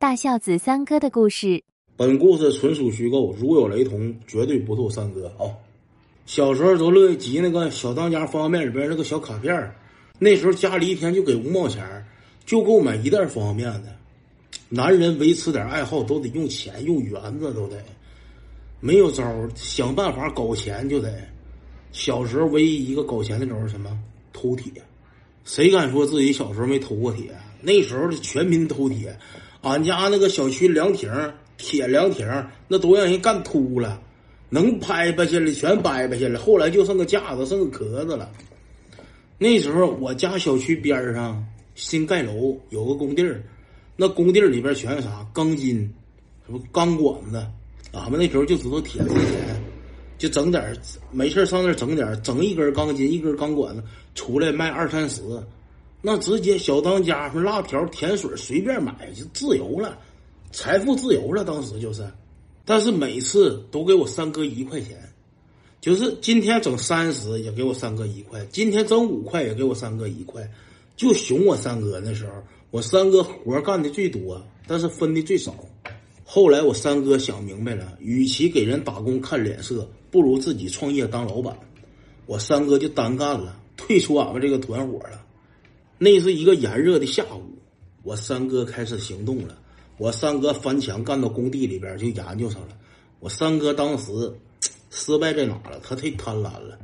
大孝子三哥的故事。本故事纯属虚构，如有雷同，绝对不透三哥啊！小时候都乐意集那个小当家方便面里边那个小卡片那时候家里一天就给五毛钱就够买一袋方便面的。男人维持点爱好都得用钱，用圆子都得，没有招想办法搞钱就得。小时候唯一一个搞钱的招是什么？偷铁。谁敢说自己小时候没偷过铁？那时候的全民偷铁，俺家那个小区凉亭铁凉亭那都让人干秃了，能拍拍下来全掰掰下来，后来就剩个架子，剩个壳子了。那时候我家小区边上新盖楼，有个工地儿，那工地儿里边全是啥钢筋，什么钢管子，俺们那时候就知道铁值钱。就整点没事上那整点整一根钢筋，一根钢管子出来卖二三十，那直接小当家，说辣条、甜水随便买就自由了，财富自由了。当时就是，但是每次都给我三哥一块钱，就是今天整三十也给我三哥一块，今天整五块也给我三哥一块，就熊我三哥那时候，我三哥活干的最多，但是分的最少。后来我三哥想明白了，与其给人打工看脸色，不如自己创业当老板。我三哥就单干了，退出俺们这个团伙了。那是一个炎热的下午，我三哥开始行动了。我三哥翻墙干到工地里边就研究上了。我三哥当时失败在哪了？他太贪婪了。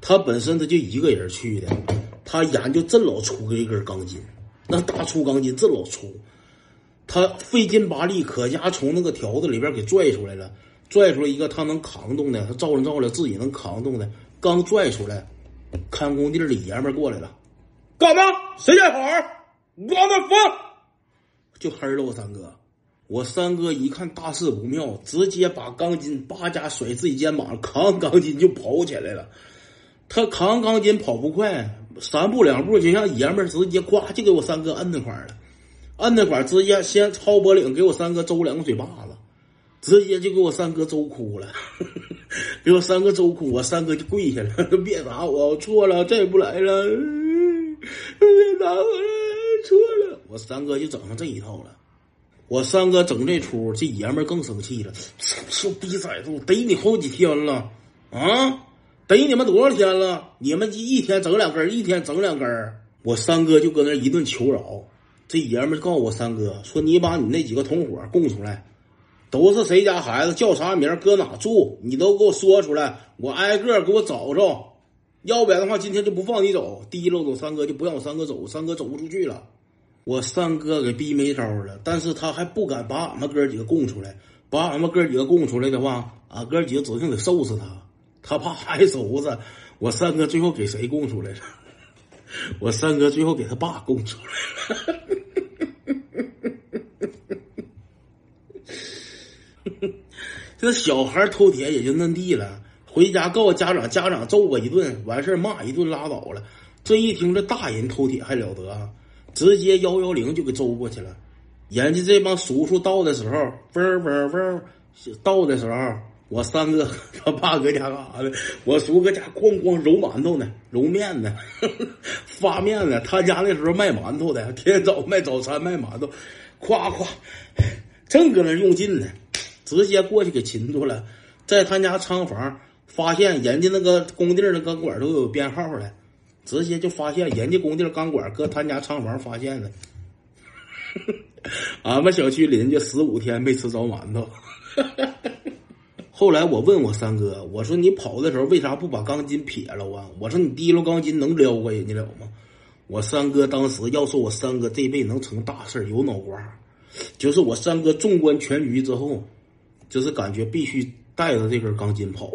他本身他就一个人去的，他研究这老粗的一根钢筋，那大粗钢筋这老粗。他费劲巴力，可家从那个条子里边给拽出来了，拽出来一个他能扛动的，他照了照了自己能扛动的，刚拽出来，看工地的爷们过来了，干嘛？谁家孩儿？我们疯！就黑了我三哥，我三哥一看大事不妙，直接把钢筋叭家甩自己肩膀上，扛钢筋就跑起来了。他扛钢筋跑不快，三步两步就像爷们儿，直接呱就给我三哥摁那块儿了。摁那块儿直接先抄脖领，给我三哥周两个嘴巴子，直接就给我三哥周哭了，给我三哥周哭，我三哥就跪下了，别打我，我错了，再也不来了，别打我了，错了。我三哥就整上这一套了，我三哥整这出，这爷们更生气了，臭逼崽子，我逮你好几天了啊，逮你们多少天了？你们一天整两根，一天整两根，我三哥就搁那一顿求饶。这爷们告诉我三哥说：“你把你那几个同伙供出来，都是谁家孩子，叫啥名，搁哪住，你都给我说出来，我挨个给我找找。要不然的话，今天就不放你走。提溜走三哥就不让我三哥走，三哥走不出去了。我三哥给逼没招了，但是他还不敢把俺们哥几个供出来。把俺们哥几个供出来的话，俺哥几个指定得收拾他。他怕挨收拾。我三哥最后给谁供出来了？我三哥最后给他爸供出来了。”这小孩偷铁也就嫩地了，回家告家长，家长揍我一顿，完事骂一顿拉倒了。这一听这大人偷铁还了得啊，直接幺幺零就给周过去了。人家这帮叔叔到的时候，嗡嗡嗡，到的时候，我三哥他爸搁家干啥呢？我叔搁家咣咣揉馒头呢，揉面呢，发面呢。他家那时候卖馒头的，天 天早卖早餐卖馒头，夸夸，正搁那用劲呢。直接过去给擒住了，在他家仓房发现人家那个工地的钢管都有编号了，直接就发现人家工地钢管搁他家仓房发现的。俺们小区邻居十五天没吃着馒头。后来我问我三哥，我说你跑的时候为啥不把钢筋撇了啊？我说你提溜钢筋能撩过人家了吗？我三哥当时要说我三哥这辈子能成大事有脑瓜，就是我三哥纵观全局之后。就是感觉必须带着这根钢筋跑，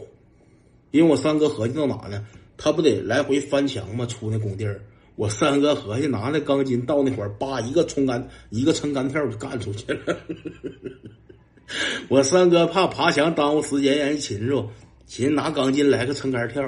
因为我三哥合计到哪呢？他不得来回翻墙吗？出那工地儿，我三哥合计拿那钢筋到那块儿，叭一个冲杆，一个撑杆跳就干出去了。我三哥怕爬墙耽误时间，让人擒住，寻拿钢筋来个撑杆跳。